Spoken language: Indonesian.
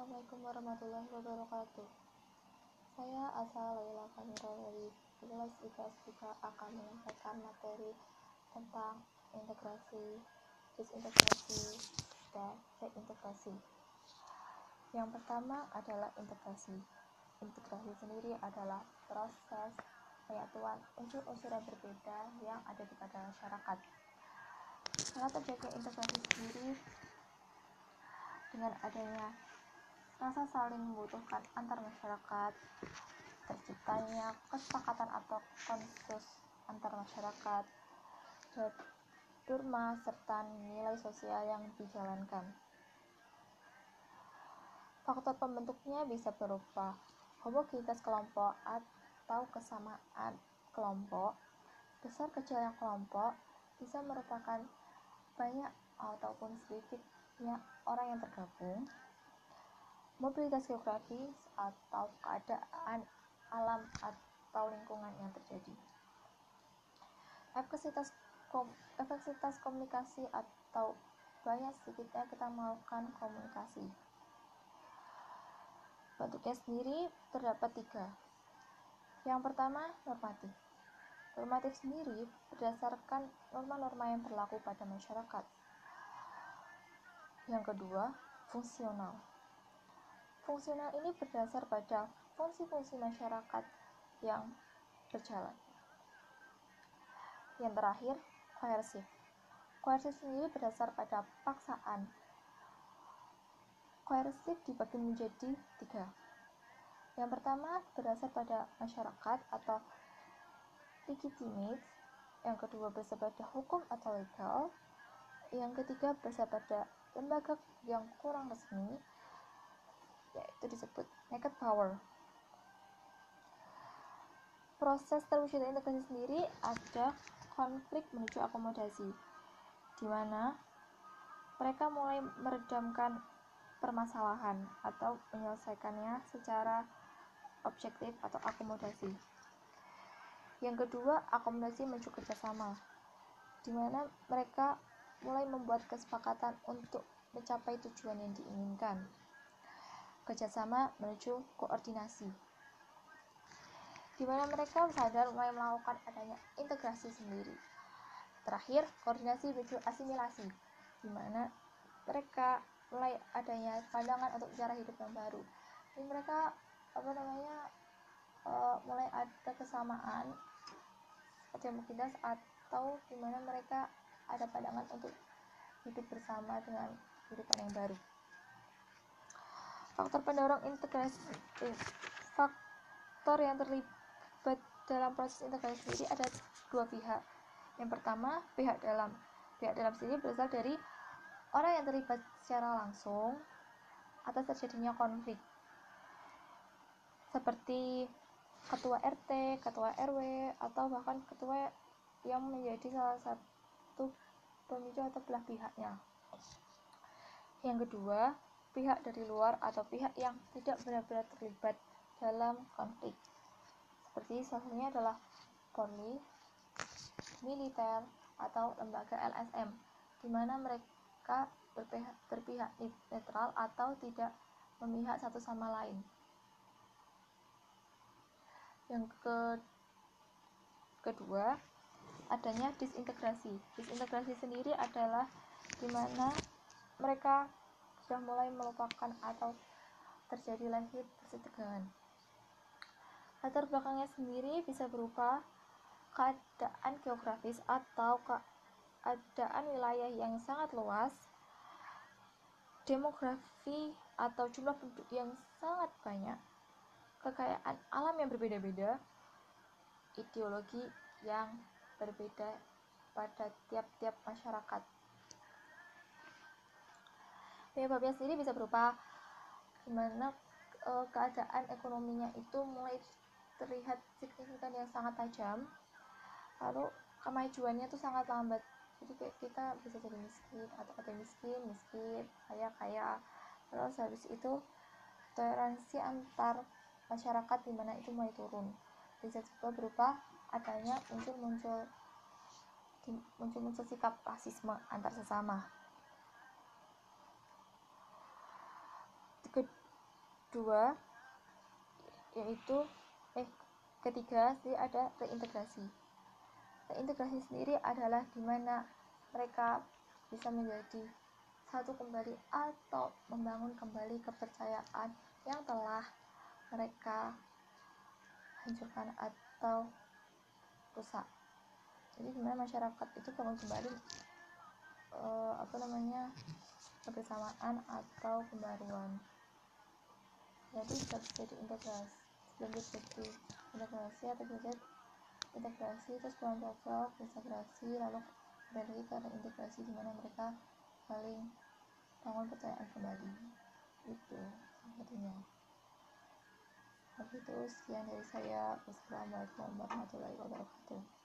Assalamualaikum warahmatullahi wabarakatuh. Saya Asa Laila Kamira dari kelas IPS 3 akan menyampaikan materi tentang integrasi, disintegrasi, dan reintegrasi. Yang pertama adalah integrasi. Integrasi sendiri adalah proses penyatuan unsur-unsur yang berbeda yang ada di pada masyarakat. Karena terjadinya integrasi sendiri dengan adanya rasa saling membutuhkan antar masyarakat, terciptanya kesepakatan atau konsensus antar masyarakat, dan durma serta nilai sosial yang dijalankan. Faktor pembentuknya bisa berupa homogenitas kelompok atau kesamaan kelompok, besar kecilnya kelompok bisa merupakan banyak ataupun sedikitnya orang yang tergabung, mobilitas geografis atau keadaan alam atau lingkungan yang terjadi. Efektivitas, kom, efektivitas komunikasi atau banyak sedikitnya kita melakukan komunikasi. Bentuknya sendiri terdapat tiga. Yang pertama, normatif. Normatif sendiri berdasarkan norma-norma yang berlaku pada masyarakat. Yang kedua, fungsional Fungsional ini berdasar pada fungsi-fungsi masyarakat yang berjalan. Yang terakhir, koersif. Koersif sendiri berdasar pada paksaan. Koersif dibagi menjadi tiga. Yang pertama berdasar pada masyarakat atau legitimate. Yang kedua berdasar pada hukum atau legal. Yang ketiga berdasar pada lembaga yang kurang resmi yaitu disebut naked power. Proses terwujudnya integrasi sendiri ada konflik menuju akomodasi, di mana mereka mulai meredamkan permasalahan atau menyelesaikannya secara objektif atau akomodasi. Yang kedua, akomodasi menuju kerjasama, di mana mereka mulai membuat kesepakatan untuk mencapai tujuan yang diinginkan kerjasama menuju koordinasi di mana mereka sadar mulai melakukan adanya integrasi sendiri. Terakhir, koordinasi menuju asimilasi, di mana mereka mulai adanya pandangan untuk cara hidup yang baru. Jadi mereka apa namanya uh, mulai ada kesamaan mobilitas atau di mana mereka ada pandangan untuk hidup bersama dengan kehidupan yang baru. Faktor pendorong integrasi faktor yang terlibat dalam proses integrasi sendiri ada dua pihak. Yang pertama, pihak dalam. Pihak dalam sendiri berasal dari orang yang terlibat secara langsung atas terjadinya konflik. Seperti ketua RT, ketua RW, atau bahkan ketua yang menjadi salah satu pemicu atau belah pihaknya. Yang kedua, pihak dari luar atau pihak yang tidak benar-benar terlibat dalam konflik. Seperti salah satunya adalah Polri, militer, atau lembaga LSM, di mana mereka berpihak, berpihak netral atau tidak memihak satu sama lain. Yang ke kedua, adanya disintegrasi. Disintegrasi sendiri adalah di mana mereka sudah mulai melupakan atau terjadi lagi persetegangan. Latar belakangnya sendiri bisa berupa keadaan geografis atau keadaan wilayah yang sangat luas, demografi atau jumlah penduduk yang sangat banyak, kekayaan alam yang berbeda-beda, ideologi yang berbeda pada tiap-tiap masyarakat. Penyebabnya sendiri bisa berupa gimana e, keadaan ekonominya itu mulai terlihat signifikan yang sangat tajam, lalu kemajuannya itu sangat lambat. Jadi kayak kita bisa jadi miskin atau ada miskin, miskin, kaya, kaya. Terus habis itu toleransi antar masyarakat di mana itu mulai turun. Bisa juga berupa adanya muncul-muncul muncul-muncul sikap rasisme antar sesama kedua yaitu eh ketiga sih ada reintegrasi. Reintegrasi sendiri adalah di mana mereka bisa menjadi satu kembali atau membangun kembali kepercayaan yang telah mereka hancurkan atau rusak. Jadi gimana masyarakat itu bangun kembali uh, apa namanya kebersamaan atau pembaruan jadi bisa jadi integrasi sebelum jadi integrasi atau bisa integrasi terus kurang cocok integrasi lalu kembali ke integrasi di mana mereka saling bangun percayaan kembali. Itu satunya. Itu sekian dari saya. Wassalamualaikum warahmatullahi wabarakatuh